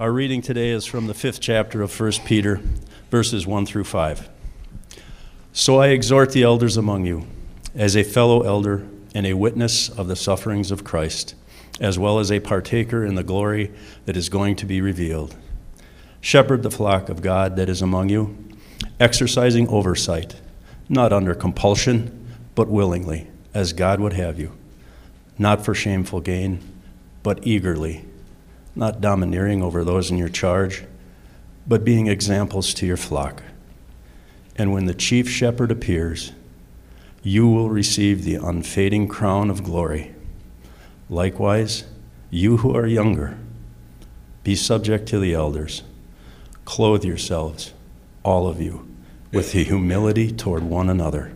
Our reading today is from the fifth chapter of 1 Peter, verses 1 through 5. So I exhort the elders among you, as a fellow elder and a witness of the sufferings of Christ, as well as a partaker in the glory that is going to be revealed. Shepherd the flock of God that is among you, exercising oversight, not under compulsion, but willingly, as God would have you, not for shameful gain, but eagerly not domineering over those in your charge, but being examples to your flock. And when the chief shepherd appears, you will receive the unfading crown of glory. Likewise, you who are younger, be subject to the elders. Clothe yourselves, all of you, with the humility toward one another.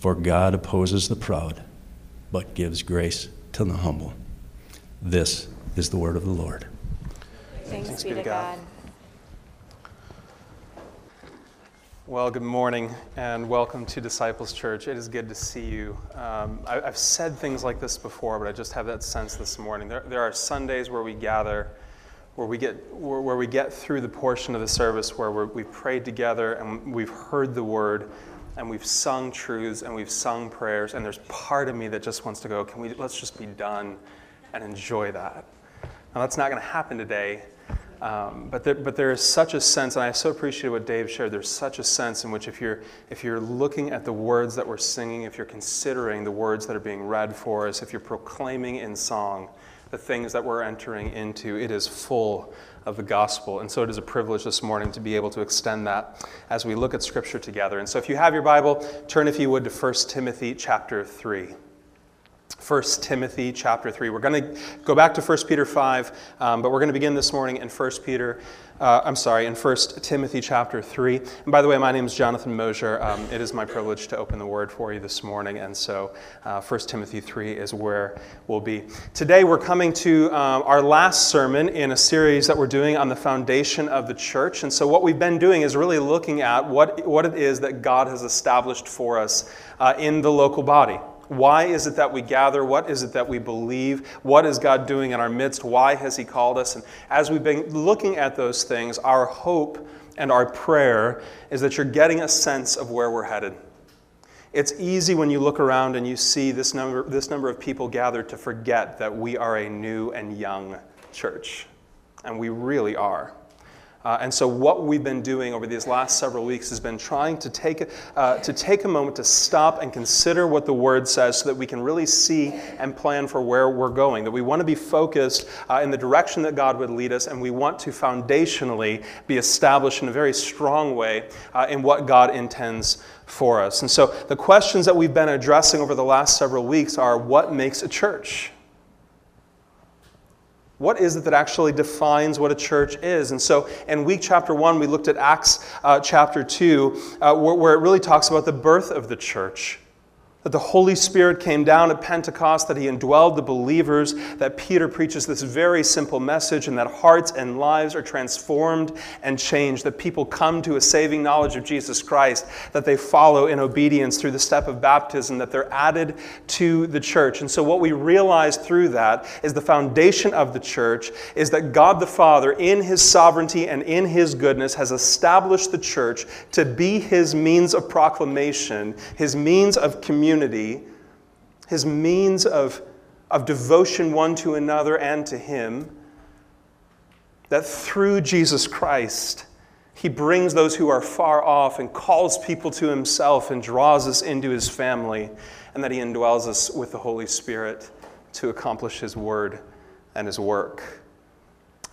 For God opposes the proud, but gives grace to the humble. This is the word of the Lord. Thanks, Thanks be to God. God. Well, good morning and welcome to Disciples Church. It is good to see you. Um, I, have said things like this before, but I just have that sense this morning. There, there are Sundays where we gather, where we get where, where we get through the portion of the service where we've prayed together and we've heard the word and we've sung truths and we've sung prayers, and there's part of me that just wants to go, can we let's just be done and enjoy that. Now, that's not going to happen today, um, but, there, but there is such a sense, and I so appreciate what Dave shared. There's such a sense in which, if you're, if you're looking at the words that we're singing, if you're considering the words that are being read for us, if you're proclaiming in song the things that we're entering into, it is full of the gospel. And so it is a privilege this morning to be able to extend that as we look at Scripture together. And so if you have your Bible, turn, if you would, to 1 Timothy chapter 3. 1 Timothy chapter 3. We're going to go back to 1 Peter 5, um, but we're going to begin this morning in 1 Peter, uh, I'm sorry, in 1 Timothy chapter 3. And by the way, my name is Jonathan Mosier. Um, it is my privilege to open the word for you this morning, and so uh, 1 Timothy 3 is where we'll be. Today we're coming to uh, our last sermon in a series that we're doing on the foundation of the church. And so what we've been doing is really looking at what, what it is that God has established for us uh, in the local body. Why is it that we gather? What is it that we believe? What is God doing in our midst? Why has He called us? And as we've been looking at those things, our hope and our prayer is that you're getting a sense of where we're headed. It's easy when you look around and you see this number, this number of people gathered to forget that we are a new and young church. And we really are. Uh, and so, what we've been doing over these last several weeks has been trying to take, uh, to take a moment to stop and consider what the Word says so that we can really see and plan for where we're going. That we want to be focused uh, in the direction that God would lead us, and we want to foundationally be established in a very strong way uh, in what God intends for us. And so, the questions that we've been addressing over the last several weeks are what makes a church? What is it that actually defines what a church is? And so in week chapter one, we looked at Acts uh, chapter two, uh, where, where it really talks about the birth of the church that the Holy Spirit came down at Pentecost, that He indwelled the believers, that Peter preaches this very simple message, and that hearts and lives are transformed and changed, that people come to a saving knowledge of Jesus Christ, that they follow in obedience through the step of baptism, that they're added to the church. And so, what we realize through that is the foundation of the church is that God the Father, in His sovereignty and in His goodness, has established the church to be His means of proclamation, His means of communion community, his means of, of devotion one to another and to him, that through Jesus Christ, he brings those who are far off and calls people to himself and draws us into his family, and that he indwells us with the Holy Spirit to accomplish his word and his work.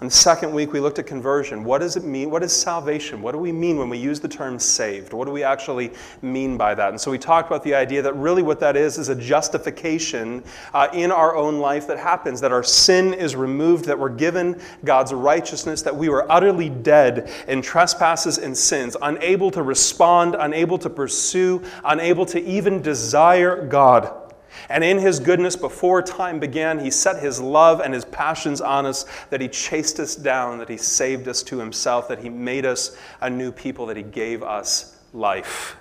And the second week, we looked at conversion. What does it mean? What is salvation? What do we mean when we use the term saved? What do we actually mean by that? And so we talked about the idea that really what that is is a justification uh, in our own life that happens, that our sin is removed, that we're given God's righteousness, that we were utterly dead in trespasses and sins, unable to respond, unable to pursue, unable to even desire God. And in his goodness, before time began, he set his love and his passions on us, that he chased us down, that he saved us to himself, that he made us a new people, that he gave us life.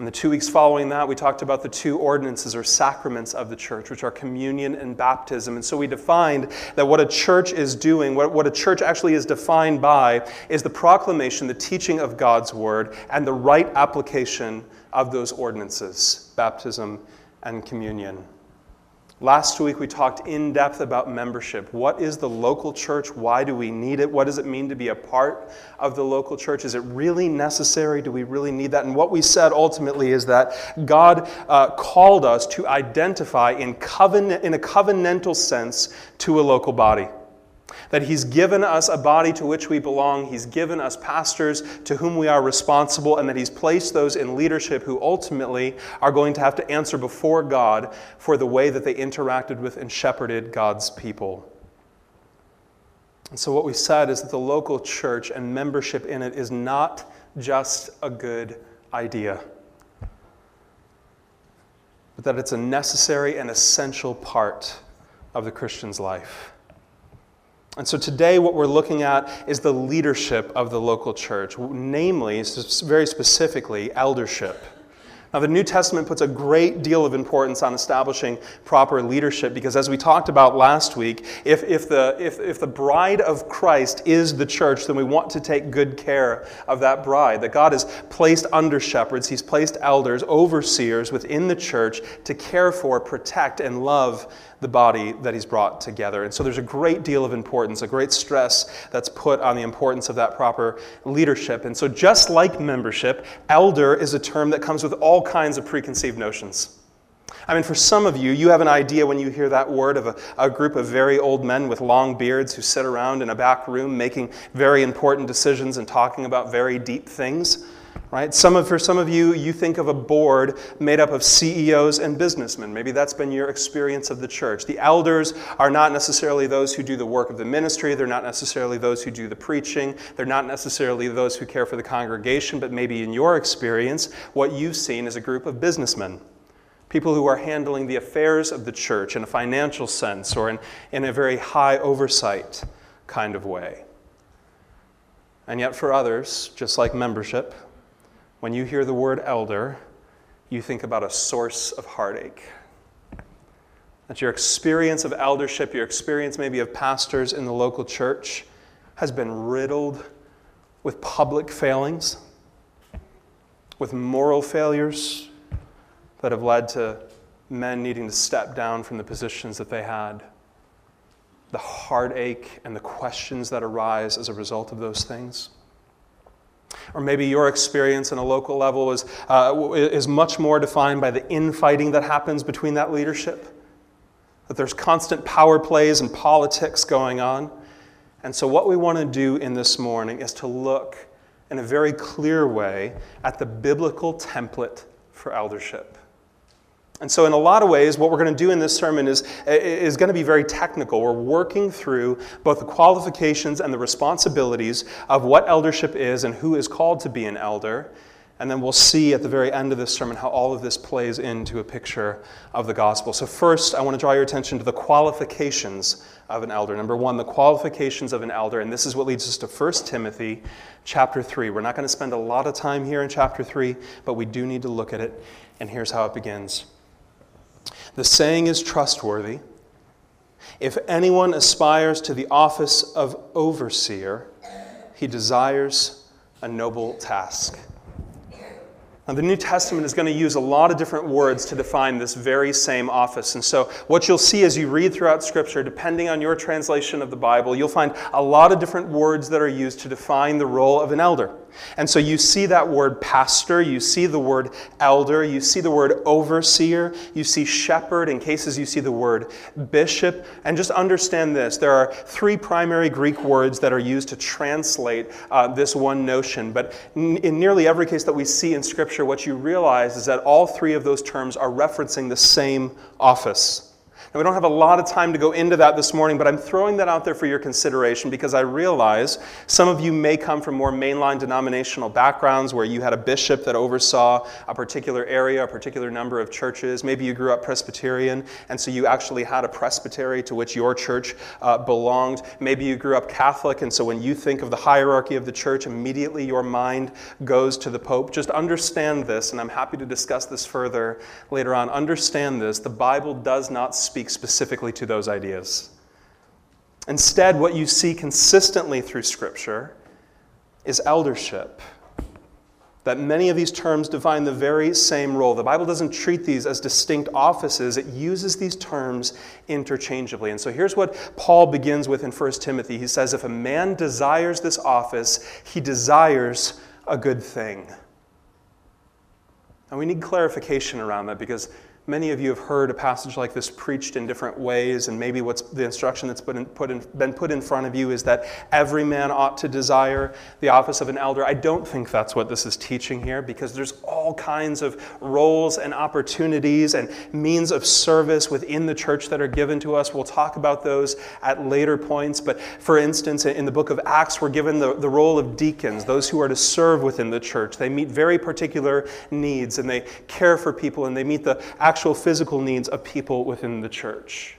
And the two weeks following that, we talked about the two ordinances or sacraments of the church, which are communion and baptism. And so we defined that what a church is doing, what, what a church actually is defined by, is the proclamation, the teaching of God's word, and the right application of those ordinances baptism and communion. Last week, we talked in depth about membership. What is the local church? Why do we need it? What does it mean to be a part of the local church? Is it really necessary? Do we really need that? And what we said ultimately is that God uh, called us to identify in, covenant, in a covenantal sense to a local body that He's given us a body to which we belong, He's given us pastors to whom we are responsible, and that He's placed those in leadership who ultimately are going to have to answer before God for the way that they interacted with and shepherded God's people. And so, what we said is that the local church and membership in it is not just a good idea, but that it's a necessary and essential part of the Christian's life. And so today, what we're looking at is the leadership of the local church, namely, very specifically, eldership. Now, the New Testament puts a great deal of importance on establishing proper leadership because, as we talked about last week, if, if, the, if, if the bride of Christ is the church, then we want to take good care of that bride. That God has placed under shepherds, He's placed elders, overseers within the church to care for, protect, and love the body that He's brought together. And so there's a great deal of importance, a great stress that's put on the importance of that proper leadership. And so, just like membership, elder is a term that comes with all kinds of preconceived notions. I mean, for some of you, you have an idea when you hear that word of a, a, group of very old men with long beards who sit around in a back room making very important decisions and talking about very deep things right? Some of, for some of you, you think of a board made up of CEOs and businessmen. Maybe that's been your experience of the church. The elders are not necessarily those who do the work of the ministry, they're not necessarily those who do the preaching, they're not necessarily those who care for the congregation, but maybe in your experience, what you've seen is a group of businessmen. People who are handling the affairs of the church in a financial sense or in, in a very high oversight kind of way. And yet, for others, just like membership, when you hear the word elder, you think about a source of heartache. That your experience of eldership, your experience maybe of pastors in the local church, has been riddled with public failings, with moral failures that have led to men needing to step down from the positions that they had. The heartache and the questions that arise as a result of those things. Or maybe your experience in a local level is, uh, is much more defined by the infighting that happens between that leadership. That there's constant power plays and politics going on. And so, what we want to do in this morning is to look in a very clear way at the biblical template for eldership. And so, in a lot of ways, what we're going to do in this sermon is, is going to be very technical. We're working through both the qualifications and the responsibilities of what eldership is and who is called to be an elder. And then we'll see at the very end of this sermon how all of this plays into a picture of the gospel. So, first, I want to draw your attention to the qualifications of an elder. Number one, the qualifications of an elder. And this is what leads us to 1 Timothy chapter 3. We're not going to spend a lot of time here in chapter 3, but we do need to look at it. And here's how it begins. The saying is trustworthy. If anyone aspires to the office of overseer, he desires a noble task. Now, the New Testament is going to use a lot of different words to define this very same office. And so, what you'll see as you read throughout Scripture, depending on your translation of the Bible, you'll find a lot of different words that are used to define the role of an elder. And so you see that word pastor, you see the word elder, you see the word overseer, you see shepherd, in cases you see the word bishop. And just understand this there are three primary Greek words that are used to translate uh, this one notion. But in nearly every case that we see in Scripture, what you realize is that all three of those terms are referencing the same office. Now, we don't have a lot of time to go into that this morning, but I'm throwing that out there for your consideration because I realize some of you may come from more mainline denominational backgrounds where you had a bishop that oversaw a particular area, a particular number of churches. Maybe you grew up Presbyterian, and so you actually had a presbytery to which your church uh, belonged. Maybe you grew up Catholic, and so when you think of the hierarchy of the church, immediately your mind goes to the Pope. Just understand this, and I'm happy to discuss this further later on. Understand this the Bible does not speak speak specifically to those ideas. Instead, what you see consistently through Scripture is eldership. That many of these terms define the very same role. The Bible doesn't treat these as distinct offices, it uses these terms interchangeably. And so here's what Paul begins with in 1 Timothy. He says, If a man desires this office, he desires a good thing. And we need clarification around that because Many of you have heard a passage like this preached in different ways, and maybe what's the instruction that's been put, in, been put in front of you is that every man ought to desire the office of an elder. I don't think that's what this is teaching here because there's all kinds of roles and opportunities and means of service within the church that are given to us. We'll talk about those at later points. But for instance, in the book of Acts, we're given the, the role of deacons, those who are to serve within the church. They meet very particular needs and they care for people and they meet the actual physical needs of people within the church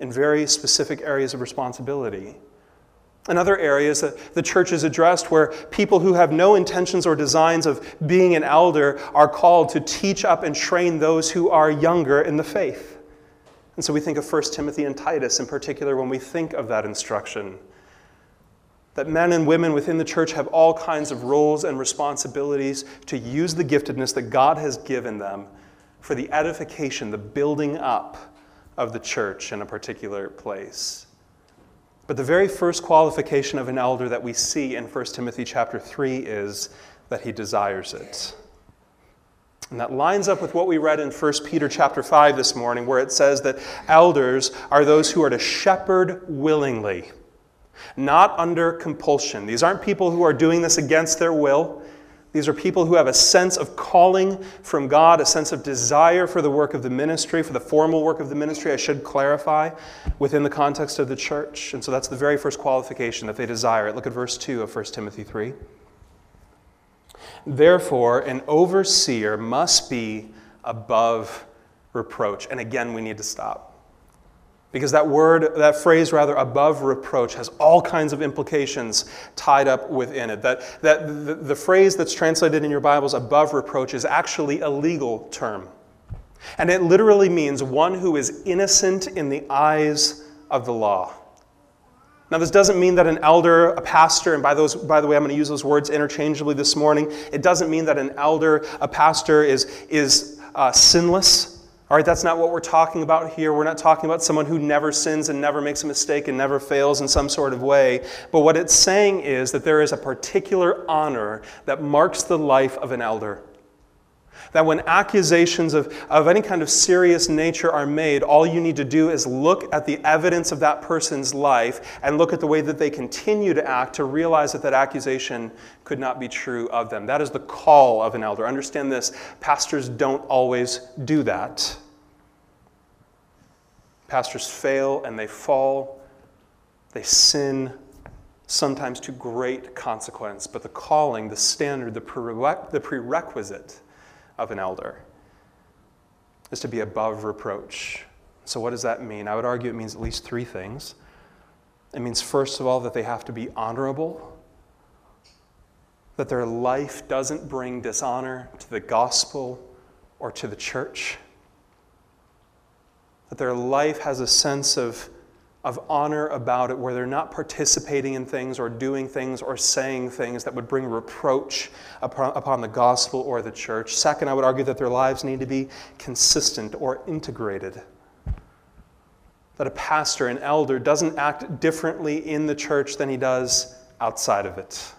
in very specific areas of responsibility. In other areas that the church is addressed where people who have no intentions or designs of being an elder are called to teach up and train those who are younger in the faith. And so we think of 1 Timothy and Titus in particular when we think of that instruction. That men and women within the church have all kinds of roles and responsibilities to use the giftedness that God has given them for the edification, the building up of the church in a particular place. But the very first qualification of an elder that we see in 1 Timothy chapter 3 is that he desires it. And that lines up with what we read in 1 Peter chapter 5 this morning, where it says that elders are those who are to shepherd willingly, not under compulsion. These aren't people who are doing this against their will. These are people who have a sense of calling from God, a sense of desire for the work of the ministry, for the formal work of the ministry, I should clarify, within the context of the church. And so that's the very first qualification that they desire. Look at verse 2 of 1 Timothy 3. Therefore, an overseer must be above reproach. And again, we need to stop. Because that word, that phrase rather, above reproach, has all kinds of implications tied up within it. That, that the, the phrase that's translated in your Bibles, above reproach, is actually a legal term. And it literally means one who is innocent in the eyes of the law. Now, this doesn't mean that an elder, a pastor, and by, those, by the way, I'm going to use those words interchangeably this morning. It doesn't mean that an elder, a pastor, is, is uh, sinless all right, that's not what we're talking about here. We're not talking about someone who never sins and never makes a mistake and never fails in some sort of way. But what it's saying is that there is a particular honor that marks the life of an elder. That when accusations of, of any kind of serious nature are made, all you need to do is look at the evidence of that person's life and look at the way that they continue to act to realize that that accusation could not be true of them. That is the call of an elder. Understand this pastors don't always do that. Pastors fail and they fall, they sin, sometimes to great consequence. But the calling, the standard, the, prerequisite of an elder is to be above reproach. So, what does that mean? I would argue it means at least three things. It means, first of all, that they have to be honorable, that their life doesn't bring dishonor to the gospel or to the church, that their life has a sense of of honor about it, where they're not participating in things or doing things or saying things that would bring reproach upon, the gospel or the church. Second, I would argue that their lives need to be consistent or integrated. That a pastor, an elder, doesn't act differently in the church than he does outside of it.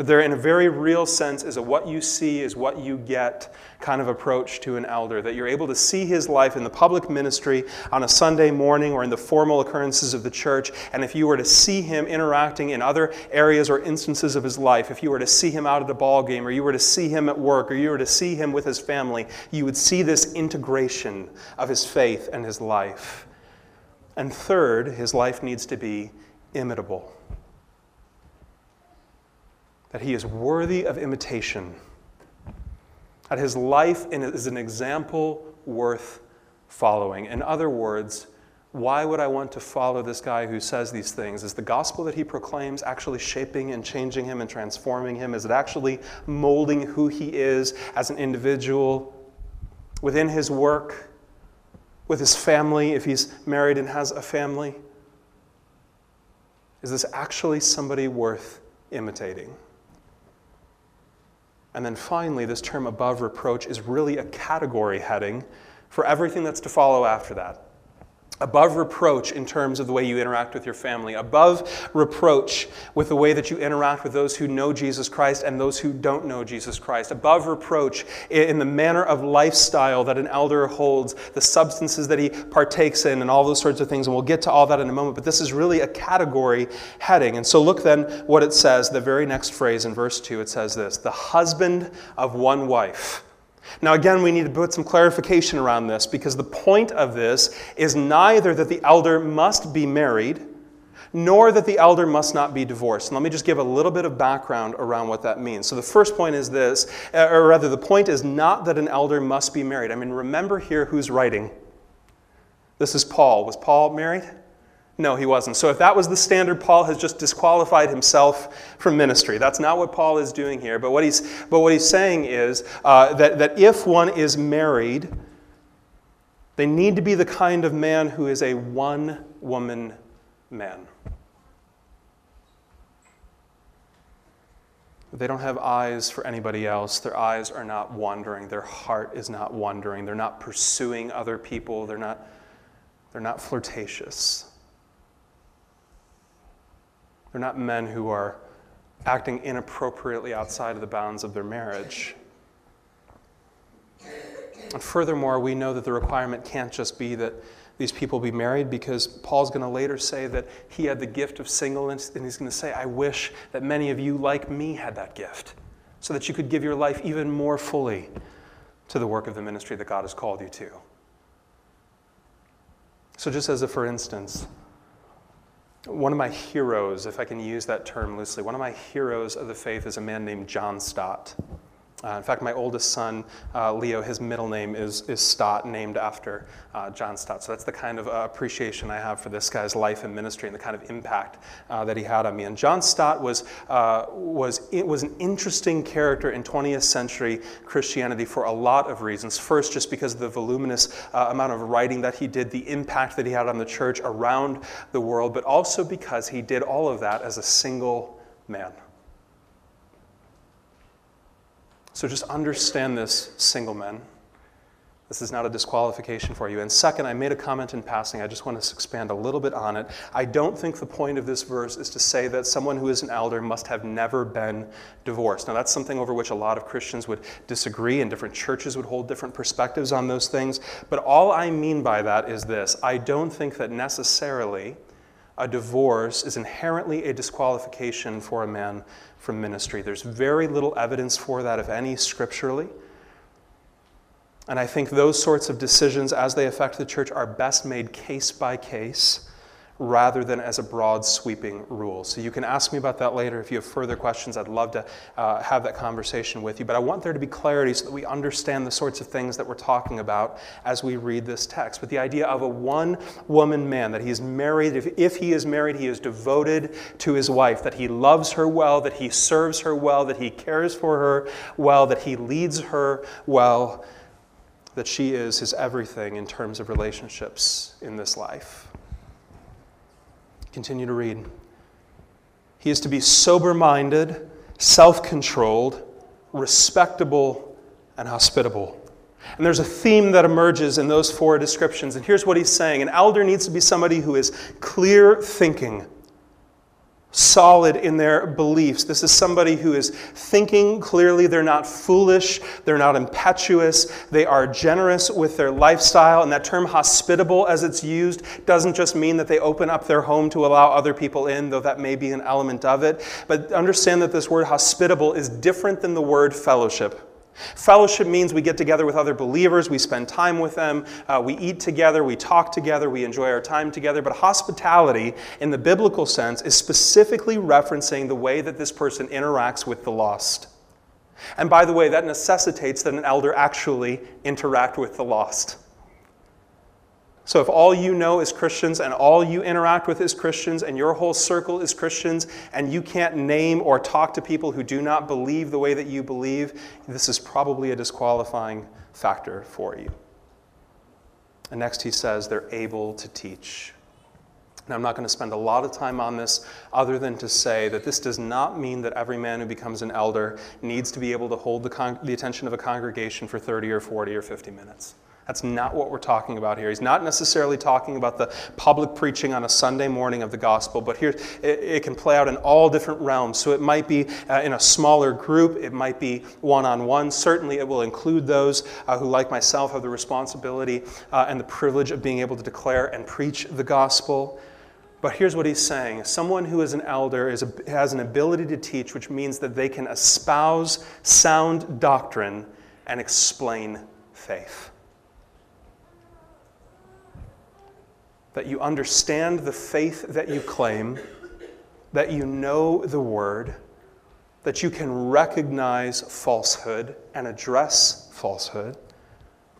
There, in a very real sense, is a what you see is what you get kind of approach to an elder. That you're able to see his life in the public ministry on a Sunday morning or in the formal occurrences of the church. And if you were to see him interacting in other areas or instances of his life, if you were to see him out at a ball game, or you were to see him at work, or you were to see him with his family, you would see this integration of his faith and his life. And third, his life needs to be imitable that he is worthy of imitation, that his life is an example worth following. In other words, why would I want to follow this guy who says these things? Is the gospel that he proclaims actually shaping and changing him and transforming him? Is it actually molding who he is as an individual within his work, with his family, if he's married and has a family? Is this actually somebody worth imitating? And then finally, this term above reproach is really a category heading for everything that's to follow after that above reproach in terms of the way you interact with your family, above reproach with the way that you interact with those who know Jesus Christ and those who don't know Jesus Christ, above reproach in the manner of lifestyle that an elder holds, the substances that he partakes in, and all those sorts of things. And we'll get to all that in a moment, but this is really a category heading. And so look then what it says, the very next phrase in verse 2, it says this the husband of one wife now, again, we need to put some clarification around this because the point of this is neither that the elder must be married nor that the elder must not be divorced. And let me just give a little bit of background around what that means. So, the first point is this, uh, or rather, the point is not that an elder must be married. I mean, remember here who's writing. This is Paul. Was Paul married? No, he wasn't. So if that was the standard, Paul has just disqualified himself from ministry. That's not what Paul is doing here. But what he's, but what he's saying is uh, that, that if one is married, they need to be the kind of man who is a one woman man. They don't have eyes for anybody else. Their eyes are not wandering. Their heart is not wandering. They're not pursuing other people. They're not, they're not flirtatious. They're not men who are acting inappropriately outside of the bounds of their marriage. And furthermore, we know that the requirement can't just be that these people be married because Paul's going to later say that he had the gift of singleness, and he's going to say, I wish that many of you, like me, had that gift, so that you could give your life even more fully to the work of the ministry that God has called you to. So, just as a for instance, one of my heroes, if I can use that term loosely, one of my heroes of the faith is a man named John Stott. Uh, in fact, my oldest son, uh, Leo, his middle name is, is Stott, named after uh, John Stott. So that's the kind of uh, appreciation I have for this guy's life and ministry and the kind of impact uh, that he had on me. And John Stott was, uh, was, was an interesting character in 20th century Christianity for a lot of reasons. First, just because of the voluminous amount of writing that he did, the impact that he had on the church around the world, but also because he did all of that as a single man. So just understand this, single men. This is not a disqualification for you. And second, I made a comment in passing. I just want to expand a little bit on it. I don't think the point of this verse is to say that someone who is an elder must have never been divorced. Now, that's something over which a lot of Christians would disagree, and different churches would hold different perspectives on those things. But all I mean by that is this I don't think that necessarily a divorce is inherently a disqualification for a man from ministry. There's very little evidence for that, if any, scripturally. And I think those sorts of decisions, as they affect the church, are best made case by case rather than as a broad sweeping rule. So you can ask me about that later if you have further questions. I'd love to uh, have that conversation with you. But I want there to be clarity so that we understand the sorts of things that we're talking about as we read this text. But the idea of a one woman man, that he is married, if, if he is married, he is devoted to his wife, that he loves her well, that he serves her well, that he cares for her well, that he leads her well, that she is his everything in terms of relationships in this life. Continue to read. He is to be sober minded, self controlled, respectable, and hospitable. And there's a theme that emerges in those four descriptions. And here's what he's saying An elder needs to be somebody who is clear thinking. Solid in their beliefs. This is somebody who is thinking clearly. They're not foolish. They're not impetuous. They are generous with their lifestyle. And that term hospitable, as it's used, doesn't just mean that they open up their home to allow other people in, though that may be an element of it. But understand that this word hospitable is different than the word fellowship. Fellowship means we get together with other believers, we spend time with them, uh, we eat together, we talk together, we enjoy our time together. But hospitality, in the biblical sense, is specifically referencing the way that this person interacts with the lost. And by the way, that necessitates that an elder actually interact with the lost. So if all you know is Christians and all you interact with is Christians and your whole circle is Christians and you can't name or talk to people who do not believe the way that you believe, this is probably a disqualifying factor for you. And next he says they're able to teach. Now, I'm not going to spend a lot of time on this other than to say that this does not mean that every man who becomes an elder needs to be able to hold the, con- the attention of a congregation for 30 or 40 or 50 minutes. That's not what we're talking about here. He's not necessarily talking about the public preaching on a Sunday morning of the gospel, but here it, it can play out in all different realms. So it might be uh, in a smaller group, it might be one on one. Certainly, it will include those uh, who, like myself, have the responsibility uh, and the privilege of being able to declare and preach the gospel. But here's what he's saying someone who is an elder is a, has an ability to teach, which means that they can espouse sound doctrine and explain faith. That you understand the faith that you claim, that you know the word, that you can recognize falsehood and address falsehood.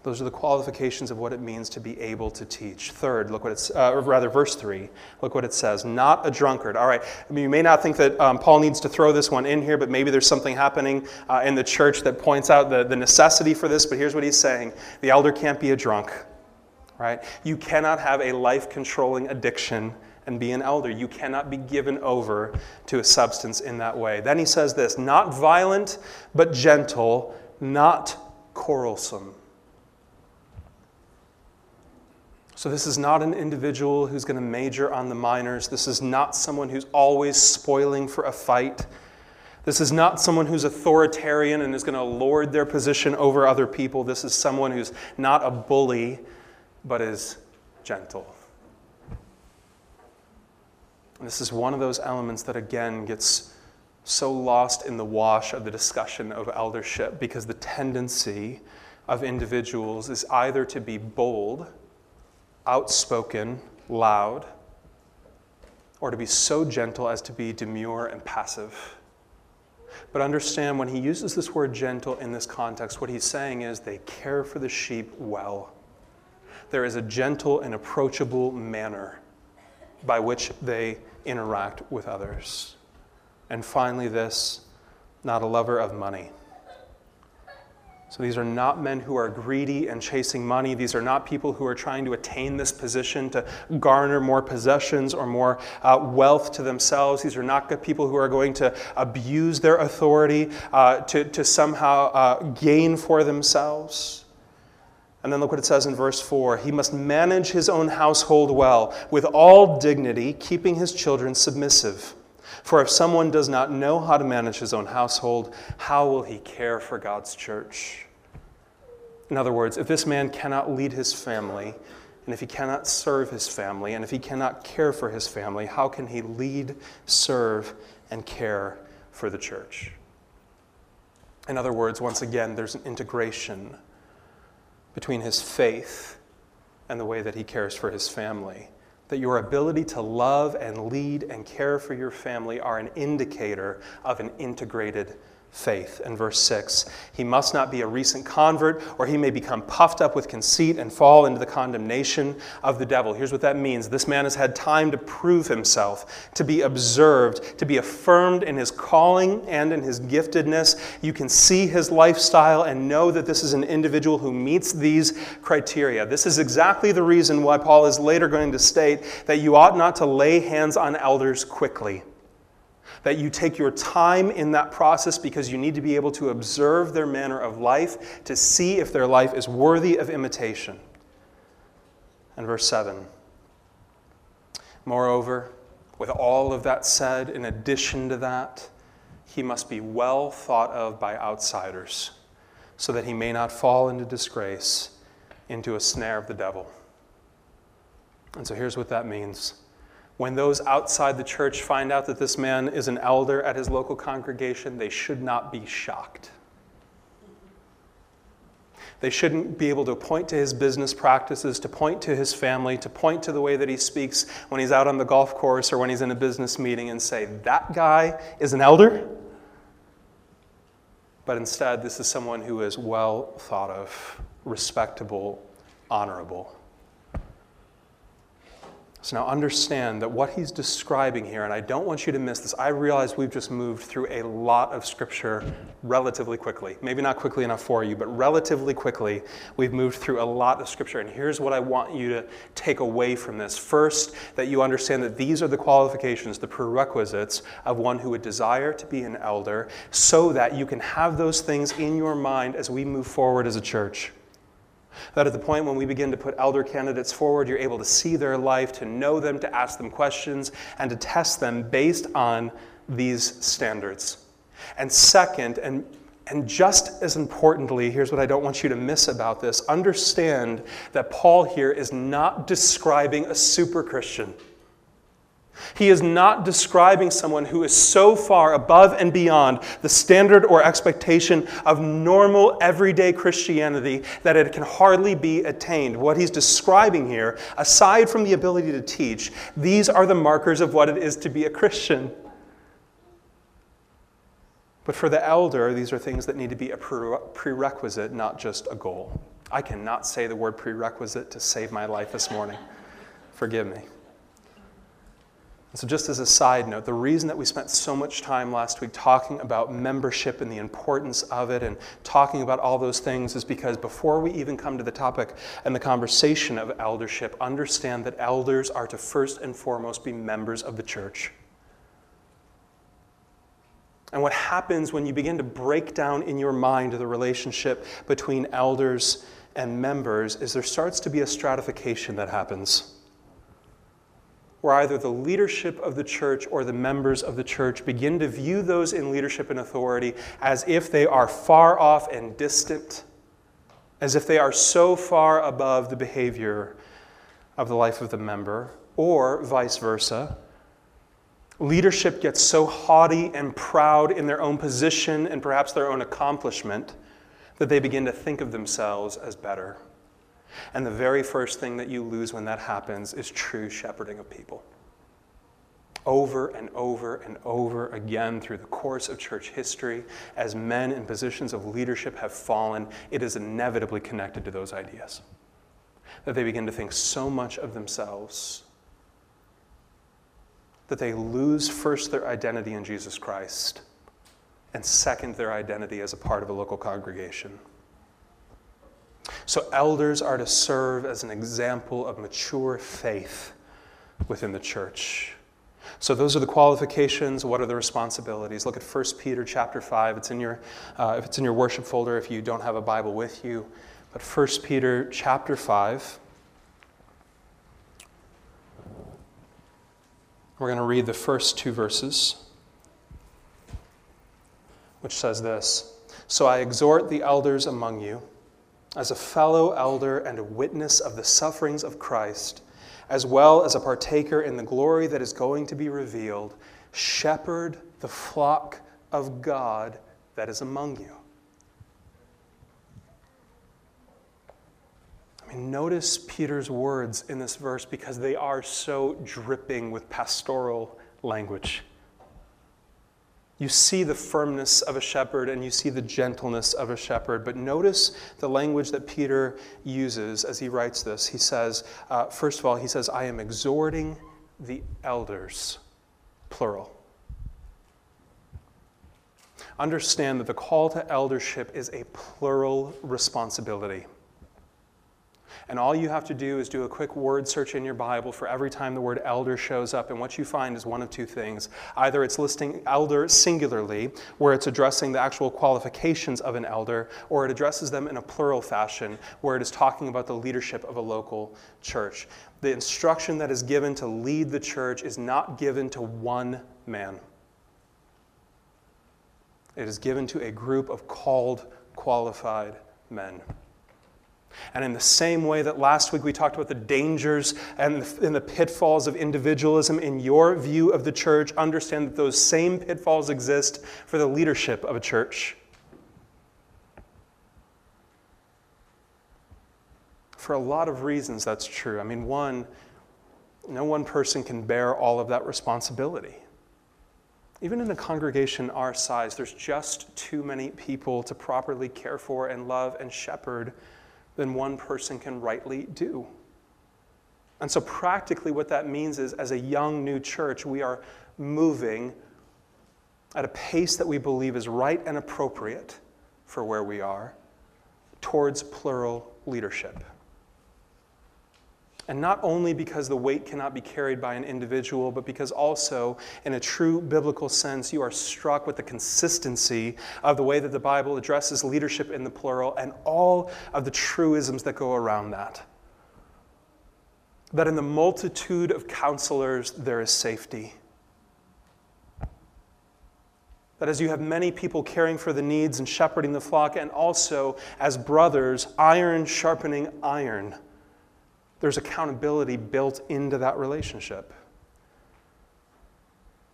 Those are the qualifications of what it means to be able to teach. Third, look what it's, uh, or rather, verse 3, look what it says. Not a drunkard. All right, I mean, you may not think that um, Paul needs to throw this one in here, but maybe there's something happening uh, in the church that points out the, the necessity for this. But here's what he's saying the elder can't be a drunk right? You cannot have a life controlling addiction and be an elder. You cannot be given over to a substance in that way. Then he says this not violent, but gentle, not quarrelsome. So, this is not an individual who's going to major on the minors. This is not someone who's always spoiling for a fight. This is not someone who's authoritarian and is going to lord their position over other people. This is someone who's not a bully, but is gentle. And this is one of those elements that, again, gets so lost in the wash of the discussion of eldership because the tendency of individuals is either to be bold, outspoken, loud, or to be so gentle as to be demure and passive. But understand when he uses this word gentle in this context, what he's saying is they care for the sheep well there is a gentle and approachable manner by which they interact with others. And finally, this not a lover of money. So these are not men who are greedy and chasing money. These are not people who are trying to attain this position to garner more possessions or more uh, wealth to themselves. These are not people who are going to abuse their authority uh, to, to somehow uh, gain for themselves. And then look what it says in verse 4 He must manage his own household well, with all dignity, keeping his children submissive. For if someone does not know how to manage his own household, how will he care for God's church? In other words, if this man cannot lead his family, and if he cannot serve his family, and if he cannot care for his family, how can he lead, serve, and care for the church? In other words, once again, there's an integration between his faith and the way that he cares for his family. That your ability to love and lead and care for your family are an indicator of an integrated faith. And verse 6 He must not be a recent convert, or he may become puffed up with conceit and fall into the condemnation of the devil. Here's what that means this man has had time to prove himself, to be observed, to be affirmed in his calling and in his giftedness. You can see his lifestyle and know that this is an individual who meets these criteria. This is exactly the reason why Paul is later going to state that you ought not to lay hands on elders quickly that you take your time in that process because you need to be able to observe their manner of life to see if their life is worthy of imitation. And verse 7 Moreover, With all of that said, in addition to that, he must be well thought of by outsiders so that he may not fall into disgrace, into a snare of the devil. And so here's what that means. When those outside the church find out that this man is an elder at his local congregation, they should not be shocked. They shouldn't be able to point to his business practices, to point to his family, to point to the way that he speaks when he's out on the golf course or when he's in a business meeting and say, That guy is an elder? But instead, this is someone who is well thought of, respectable, honorable. So now understand that what he's describing here, and I don't want you to miss this, I realize we've just moved through a lot of scripture relatively quickly. Maybe not quickly enough for you, but relatively quickly, we've moved through a lot of scripture. And here's what I want you to take away from this. First, that you understand that these are the qualifications, the prerequisites of one who would desire to be an elder, so that you can have those things in your mind as we move forward as a church. That at the point when we begin to put elder candidates forward, you're able to see their life, to know them, to ask them questions, and to test them based on these standards. And second, and, and just as importantly, here's what I don't want you to miss about this understand that Paul here is not describing a super Christian. He is not describing someone who is so far above and beyond the standard or expectation of normal, everyday Christianity that it can hardly be attained. What he's describing here, aside from the ability to teach, these are the markers of what it is to be a Christian. But for the elder, these are things that need to be a prerequisite, not just a goal. I cannot say the word prerequisite to save my life this morning. Forgive me. So, just as a side note, the reason that we spent so much time last week talking about membership and the importance of it and talking about all those things is because before we even come to the topic and the conversation of eldership, understand that elders are to first and foremost be members of the church. And what happens when you begin to break down in your mind the relationship between elders and members is there starts to be a stratification that happens where either the leadership of the church or the members of the church begin to view those in leadership and authority as if they are far off and distant, as if they are so far above the behavior of the life of the member, or vice versa. Leadership gets so haughty and proud in their own position and perhaps their own accomplishment that they begin to think of themselves as better. And the very first thing that you lose when that happens is true shepherding of people. Over and over and over again through the course of church history, as men in positions of leadership have fallen, it is inevitably connected to those ideas. That they begin to think so much of themselves that they lose first their identity in Jesus Christ, and second, their identity as a part of a local congregation. So, elders are to serve as an example of mature faith within the church. So those are the qualifications. What are the responsibilities? Look at 1 Peter chapter 5. It's in your, uh, if it's in your worship folder if you don't have a Bible with you. But 1 Peter chapter 5. We're going to read the first two verses, which says this So I exhort the elders among you as a fellow elder and a witness of the sufferings of Christ, as well as a partaker in the glory that is going to be revealed, shepherd the flock of God that is among you. I mean, notice Peter's words in this verse because they are so dripping with pastoral language. You see the firmness of a shepherd and you see the gentleness of a shepherd. But notice the language that Peter uses as he writes this. He says, uh, first of all, he says, I am exhorting the elders, plural. Understand that the call to eldership is a plural responsibility. And all you have to do is do a quick word search in your Bible for every time the word elder shows up. And what you find is one of two things. Either it's listing elder singularly, where it's addressing the actual qualifications of an elder, or it addresses them in a plural fashion, where it is talking about the leadership of a local church. The instruction that is given to lead the church is not given to one man, it is given to a group of called, qualified men. And in the same way that last week we talked about the dangers and the, pitfalls of individualism in your view of the church, understand that those same pitfalls exist for the leadership of a church. For a lot of reasons, that's true. I mean, one, no one person can bear all of that responsibility. Even in a congregation our size, there's just too many people to properly care for and love and shepherd than one person can rightly do. And so, practically, what that means is as a young new church, we are moving at a pace that we believe is right and appropriate for where we are towards plural leadership. And not only because the weight cannot be carried by an individual, but because also, in a true biblical sense, you are struck with the consistency of the way that the Bible addresses leadership in the plural and all of the truisms that go around that. That in the multitude of counselors, there is safety. That as you have many people caring for the needs and shepherding the flock, and also as brothers, iron sharpening iron there's accountability built into that relationship.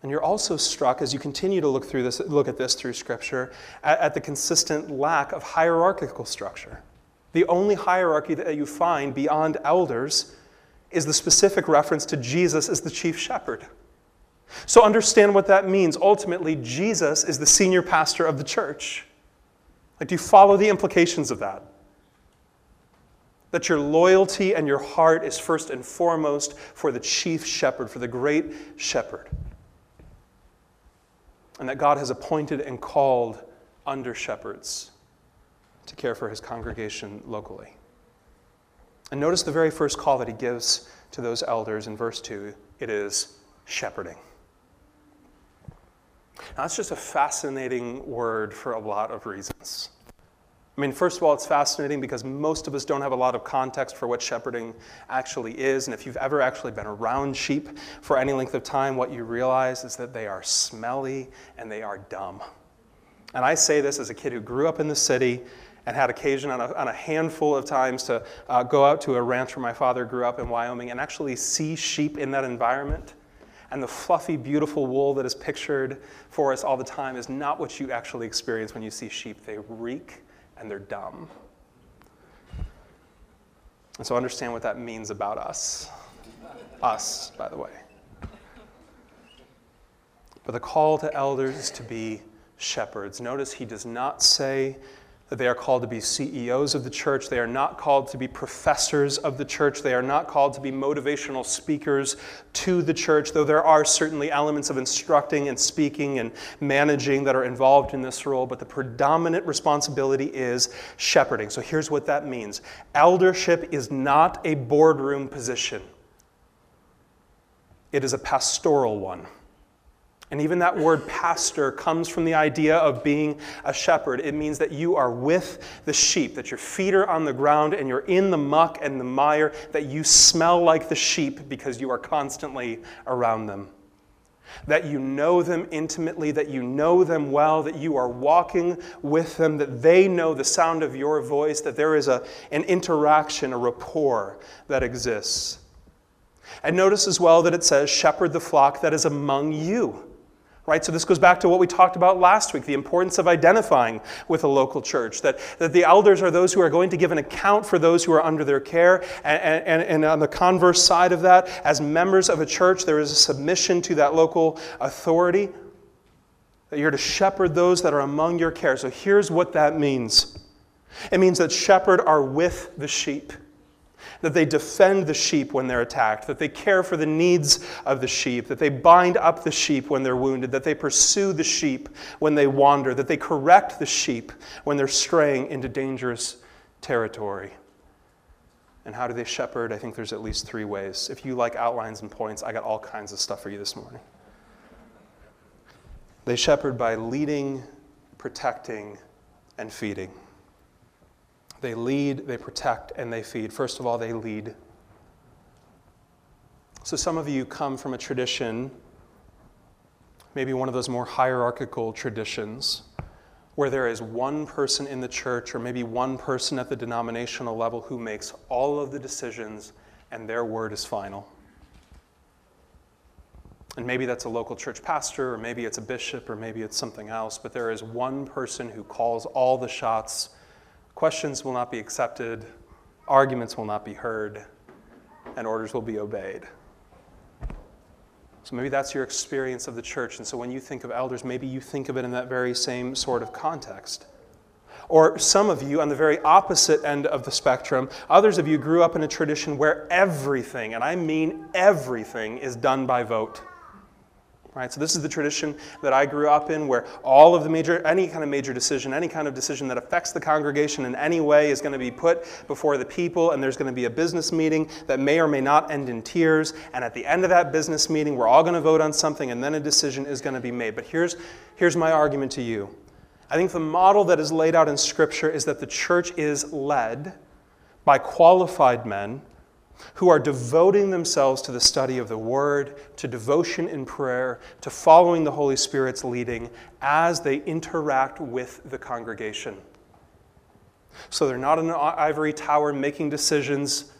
And you're also struck as you continue to look through this, look at this through Scripture, at, at, the consistent lack of hierarchical structure. The only hierarchy that you find beyond elders is the specific reference to Jesus as the chief shepherd. So understand what that means. Ultimately, Jesus is the senior pastor of the church. Like, do you follow the implications of that? That your loyalty and your heart is first and foremost for the chief shepherd, for the great shepherd. And that God has appointed and called under shepherds to care for his congregation locally. And notice the very first call that he gives to those elders in verse 2 it is shepherding. Now, that's just a fascinating word for a lot of reasons. I mean, first of all, it's fascinating because most of us don't have a lot of context for what shepherding actually is. And if you've ever actually been around sheep for any length of time, what you realize is that they are smelly and they are dumb. And I say this as a kid who grew up in the city and had occasion on a, on a handful of times to uh, go out to a ranch where my father grew up in Wyoming and actually see sheep in that environment. And the fluffy, beautiful wool that is pictured for us all the time is not what you actually experience when you see sheep. They reek and they're dumb. And so understand what that means about us. us, by the way. But the call to elders is to be shepherds. Notice he does not say that they are called to be CEOs of the church. They are not called to be professors of the church. They are not called to be motivational speakers to the church, though there are certainly elements of instructing and speaking and managing that are involved in this role. But the predominant responsibility is shepherding. So here's what that means eldership is not a boardroom position, it is a pastoral one. And even that word pastor comes from the idea of being a shepherd. It means that you are with the sheep, that your feet are on the ground and you're in the muck and the mire, that you smell like the sheep because you are constantly around them. That you know them intimately, that you know them well, that you are walking with them, that they know the sound of your voice, that there is a, an interaction, a rapport that exists. And notice as well that it says, Shepherd the flock that is among you right? So this goes back to what we talked about last week the importance of identifying with a local church, that, that the elders are those who are going to give an account for those who are under their care. And, and, and on the converse side of that, as members of a church, there is a submission to that local authority. That you're to shepherd those that are among your care. So here's what that means it means that shepherd are with the sheep that they defend the sheep when they're attacked, that they care for the needs of the sheep, that they bind up the sheep when they're wounded, that they pursue the sheep when they wander, that they correct the sheep when they're straying into dangerous territory. And how do they shepherd? I think there's at least three ways. If you like outlines and points, I got all kinds of stuff for you this morning. They shepherd by leading, protecting, and feeding. They lead, they protect, and they feed. First of all, they lead. So some of you come from a tradition, maybe one of those more hierarchical traditions, where there is one person in the church or maybe one person at the denominational level who makes all of the decisions and their word is final. And maybe that's a local church pastor, or maybe it's a bishop, or maybe it's something else, but there is one person who calls all the shots. Questions will not be accepted, arguments will not be heard, and orders will be obeyed. So maybe that's your experience of the church. And so when you think of elders, maybe you think of it in that very same sort of context. Or some of you on the very opposite end of the spectrum, others of you grew up in a tradition where everything, and I mean everything, is done by vote. Right? So this is the tradition that I grew up in where all of the major any kind of major decision, any kind of decision that affects the congregation in any way is going to be put before the people and there's going to be a business meeting that may or may not end in tears and at the end of that business meeting we're all going to vote on something and then a decision is going to be made. But here's here's my argument to you. I think the model that is laid out in scripture is that the church is led by qualified men who are devoting themselves to the study of the Word, to devotion in prayer, to following the Holy Spirit's leading as they interact with the congregation. So they're not in an ivory tower making decisions,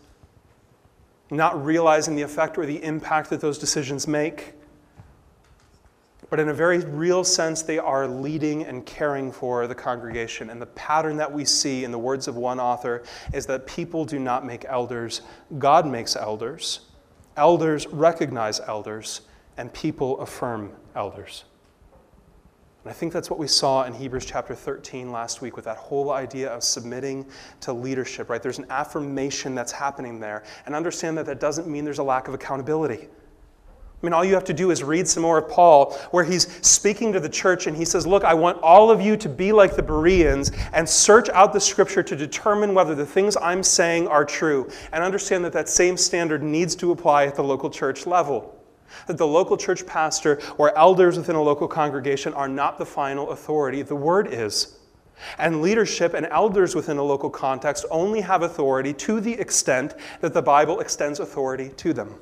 not realizing the effect or the impact that those decisions make. But in a very real sense, they are leading and caring for the congregation. And the pattern that we see in the words of one author is that people do not make elders, God makes elders. Elders recognize elders, and people affirm elders. And I think that's what we saw in Hebrews chapter 13 last week with that whole idea of submitting to leadership, right? There's an affirmation that's happening there. And understand that that doesn't mean there's a lack of accountability. I mean, all you have to do is read some more of Paul, where he's speaking to the church and he says, Look, I want all of you to be like the Bereans and search out the scripture to determine whether the things I'm saying are true. And understand that that same standard needs to apply at the local church level. That the local church pastor or elders within a local congregation are not the final authority, the word is. And leadership and elders within a local context only have authority to the extent that the Bible extends authority to them.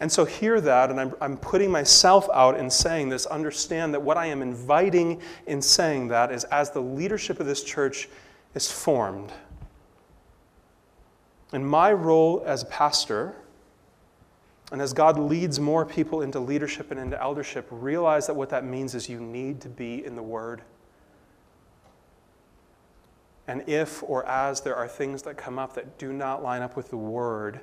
And so, hear that, and I'm, I'm putting myself out in saying this. Understand that what I am inviting in saying that is as the leadership of this church is formed, And my role as a pastor, and as God leads more people into leadership and into eldership, realize that what that means is you need to be in the Word. And if or as there are things that come up that do not line up with the Word,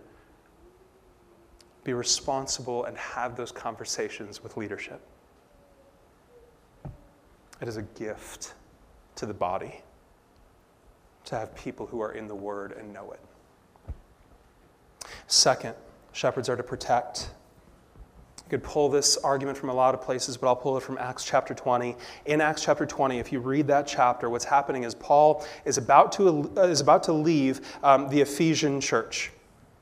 be responsible and have those conversations with leadership. It is a gift to the body to have people who are in the Word and know it. Second, shepherds are to protect. You could pull this argument from a lot of places, but I'll pull it from Acts chapter 20. In Acts chapter 20, if you read that chapter, what's happening is Paul is about to, is about to leave um, the Ephesian church.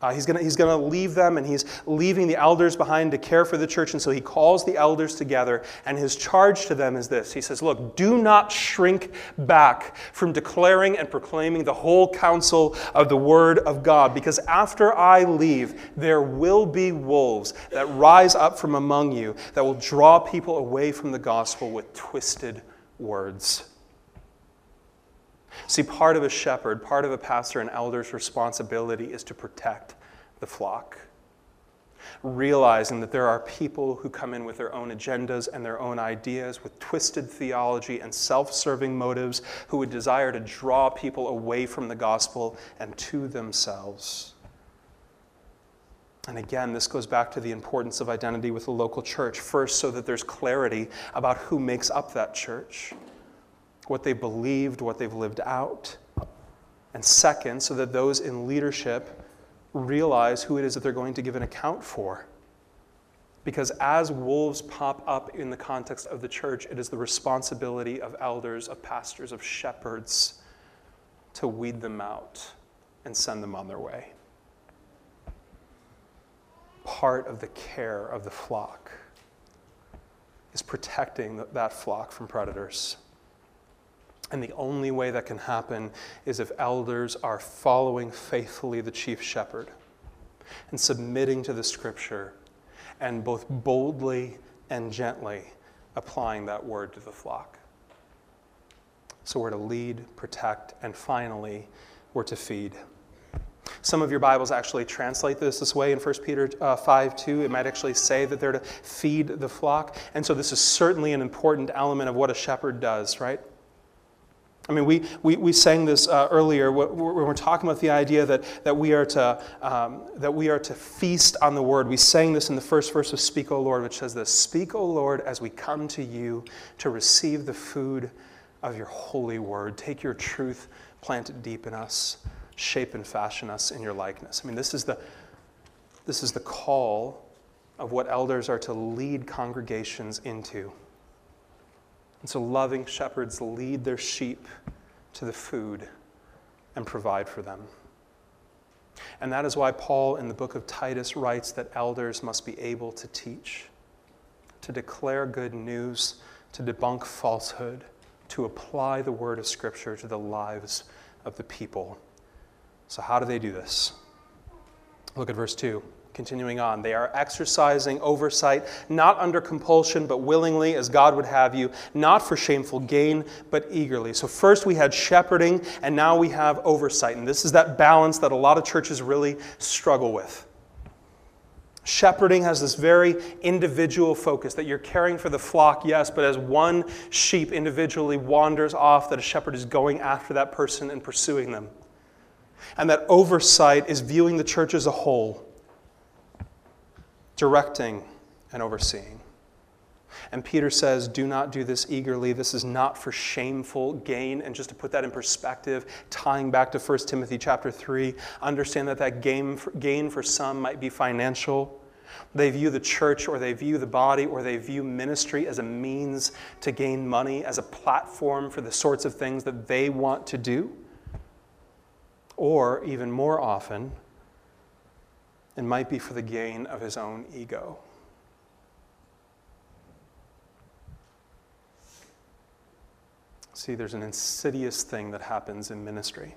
Uh, he's going he's to leave them and he's leaving the elders behind to care for the church. And so he calls the elders together. And his charge to them is this He says, Look, do not shrink back from declaring and proclaiming the whole counsel of the word of God, because after I leave, there will be wolves that rise up from among you that will draw people away from the gospel with twisted words. See, part of a shepherd, part of a pastor and elder's responsibility is to protect the flock. Realizing that there are people who come in with their own agendas and their own ideas, with twisted theology and self serving motives, who would desire to draw people away from the gospel and to themselves. And again, this goes back to the importance of identity with the local church. First, so that there's clarity about who makes up that church what they believed, what they've lived out. And second, so that those in leadership realize who it is that they're going to give an account for. Because as wolves pop up in the context of the church, it is the responsibility of elders, of pastors, of shepherds to weed them out and send them on their way. Part of the care of the flock is protecting that flock from predators. And the only way that can happen is if elders are following faithfully the chief shepherd and submitting to the scripture and both boldly and gently applying that word to the flock. So we're to lead, protect, and finally, we're to feed. Some of your Bibles actually translate this this way in 1 Peter uh, 5 2. It might actually say that they're to feed the flock. And so this is certainly an important element of what a shepherd does, right? I mean, we, we, we sang this uh, earlier when we're talking about the idea that, that, we are to, um, that we are to feast on the word. We sang this in the first verse of Speak, O Lord, which says this Speak, O Lord, as we come to you to receive the food of your holy word. Take your truth, plant it deep in us, shape and fashion us in your likeness. I mean, this is the, this is the call of what elders are to lead congregations into. And so, loving shepherds lead their sheep to the food and provide for them. And that is why Paul in the book of Titus writes that elders must be able to teach, to declare good news, to debunk falsehood, to apply the word of Scripture to the lives of the people. So, how do they do this? Look at verse 2. Continuing on, they are exercising oversight, not under compulsion, but willingly, as God would have you, not for shameful gain, but eagerly. So, first we had shepherding, and now we have oversight. And this is that balance that a lot of churches really struggle with. Shepherding has this very individual focus that you're caring for the flock, yes, but as one sheep individually wanders off, that a shepherd is going after that person and pursuing them. And that oversight is viewing the church as a whole directing and overseeing. And Peter says, Do not do this eagerly. This is not for shameful gain. And just to put that in perspective, tying back to 1 Timothy chapter 3, understand that that gain for, gain for some might be financial. They view the church or they view the body or they view ministry as a means to gain money, as a platform for the sorts of things that they want to do. Or, even more often, and might be for the gain of his own ego. See, there's an insidious thing that happens in ministry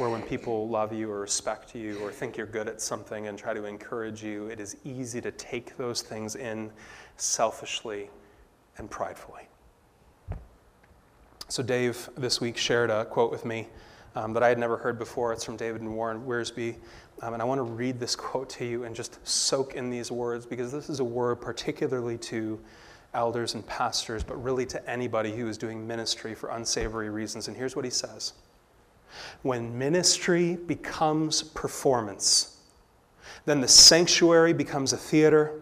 where when people love you or respect you or think you're good at something and try to encourage you, it is easy to take those things in selfishly and pridefully. So, Dave this week shared a quote with me um, that I had never heard before. It's from David and Warren Wiersbe. Um, and I want to read this quote to you and just soak in these words because this is a word particularly to elders and pastors, but really to anybody who is doing ministry for unsavory reasons. And here's what he says When ministry becomes performance, then the sanctuary becomes a theater,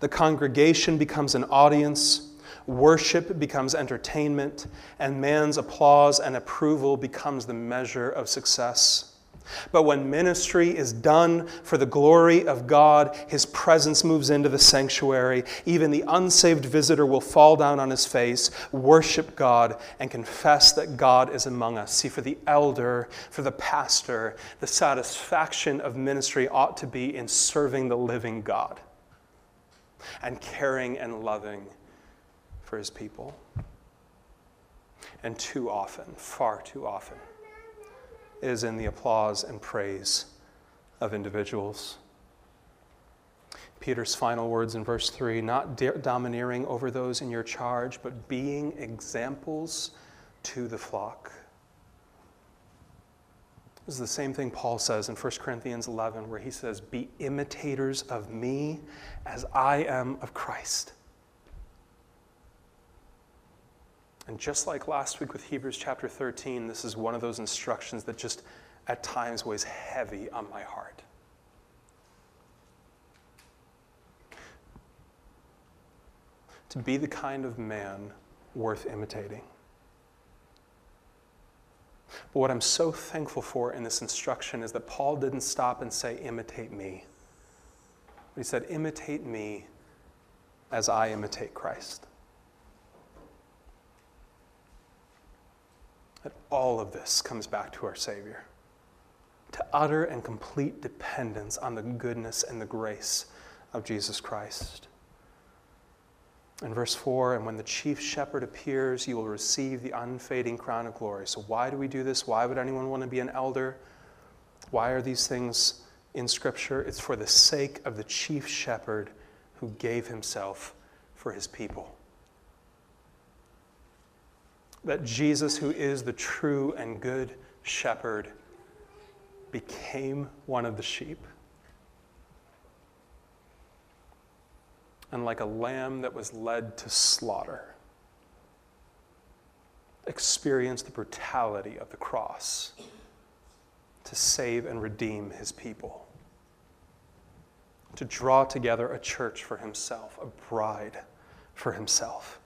the congregation becomes an audience Worship becomes entertainment, and man's applause and approval becomes the measure of success. But when ministry is done for the glory of God, his presence moves into the sanctuary. Even the unsaved visitor will fall down on his face, worship God, and confess that God is among us. See, for the elder, for the pastor, the satisfaction of ministry ought to be in serving the living God and caring and loving for his people. And too often, far too often, is in the applause and praise of individuals. Peter's final words in verse 3 not domineering over those in your charge, but being examples to the flock. This is the same thing Paul says in 1 Corinthians 11, where he says, Be imitators of me as I am of Christ. And just like last week with Hebrews chapter 13, this is one of those instructions that just at times weighs heavy on my heart. To be the kind of man worth imitating. But what I'm so thankful for in this instruction is that Paul didn't stop and say, imitate me. But he said, imitate me as I imitate Christ. That all of this comes back to our Savior. To utter and complete dependence on the goodness and the grace of Jesus Christ. In verse 4, and when the chief shepherd appears, you will receive the unfading crown of glory. So, why do we do this? Why would anyone want to be an elder? Why are these things in Scripture? It's for the sake of the chief shepherd who gave himself for his people. That Jesus, who is the true and good shepherd, became one of the sheep. And like a lamb that was led to slaughter, experienced the brutality of the cross to save and redeem his people, to draw together a church for himself, a bride for himself,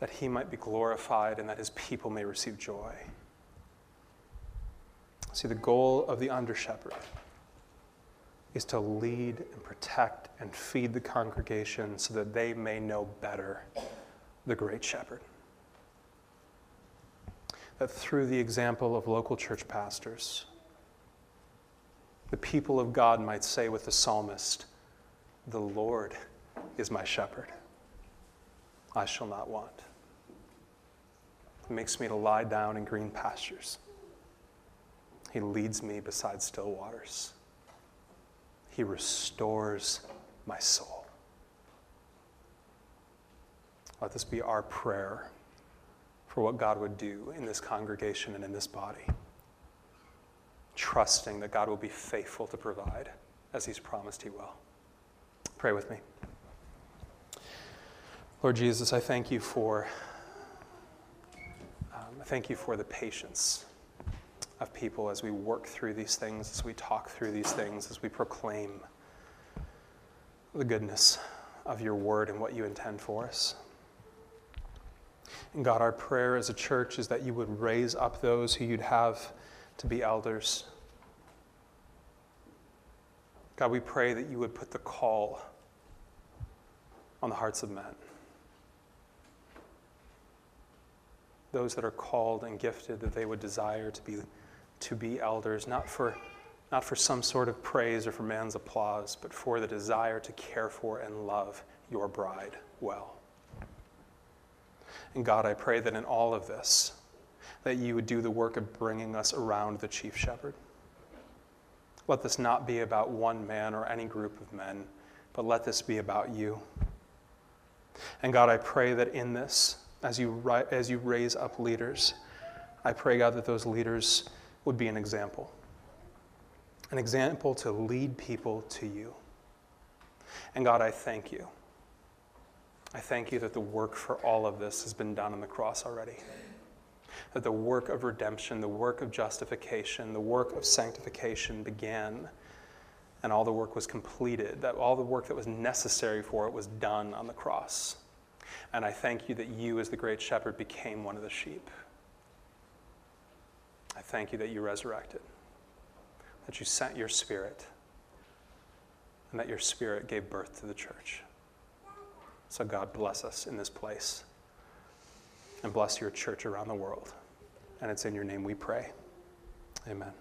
that he might be glorified and that his people may receive joy. See, the goal of the under shepherd is to lead and protect and feed the congregation so that they may know better the great shepherd. That through the example of local church pastors, the people of God might say with the psalmist, The Lord is my shepherd. I shall not want. Makes me to lie down in green pastures. He leads me beside still waters. He restores my soul. Let this be our prayer for what God would do in this congregation and in this body, trusting that God will be faithful to provide as He's promised He will. Pray with me. Lord Jesus, I thank you for thank you for the patience of people as we work through these things, as we talk through these things, as we proclaim the goodness of your word and what you intend for us. And God, our prayer as a church is that you would raise up those who you'd have to be elders. God, we pray that you would put the call on the hearts of men. Those that are called and gifted, that they would desire to be, to be elders, not for, not for some sort of praise or for man's applause, but for the desire to care for and love your bride well. And God, I pray that in all of this, that you would do the work of bringing us around the chief shepherd. Let this not be about one man or any group of men, but let this be about you. And God, I pray that in this, as you, as you raise up leaders, I pray, God, that those leaders would be an example. An example to lead people to you. And God, I thank you. I thank you that the work for all of this has been done on the cross already. That the work of redemption, the work of justification, the work of sanctification began, and all the work was completed. That all the work that was necessary for it was done on the cross. And I thank you that you, as the great shepherd, became one of the sheep. I thank you that you resurrected, that you sent your spirit, and that your spirit gave birth to the church. So, God, bless us in this place and bless your church around the world. And it's in your name we pray. Amen.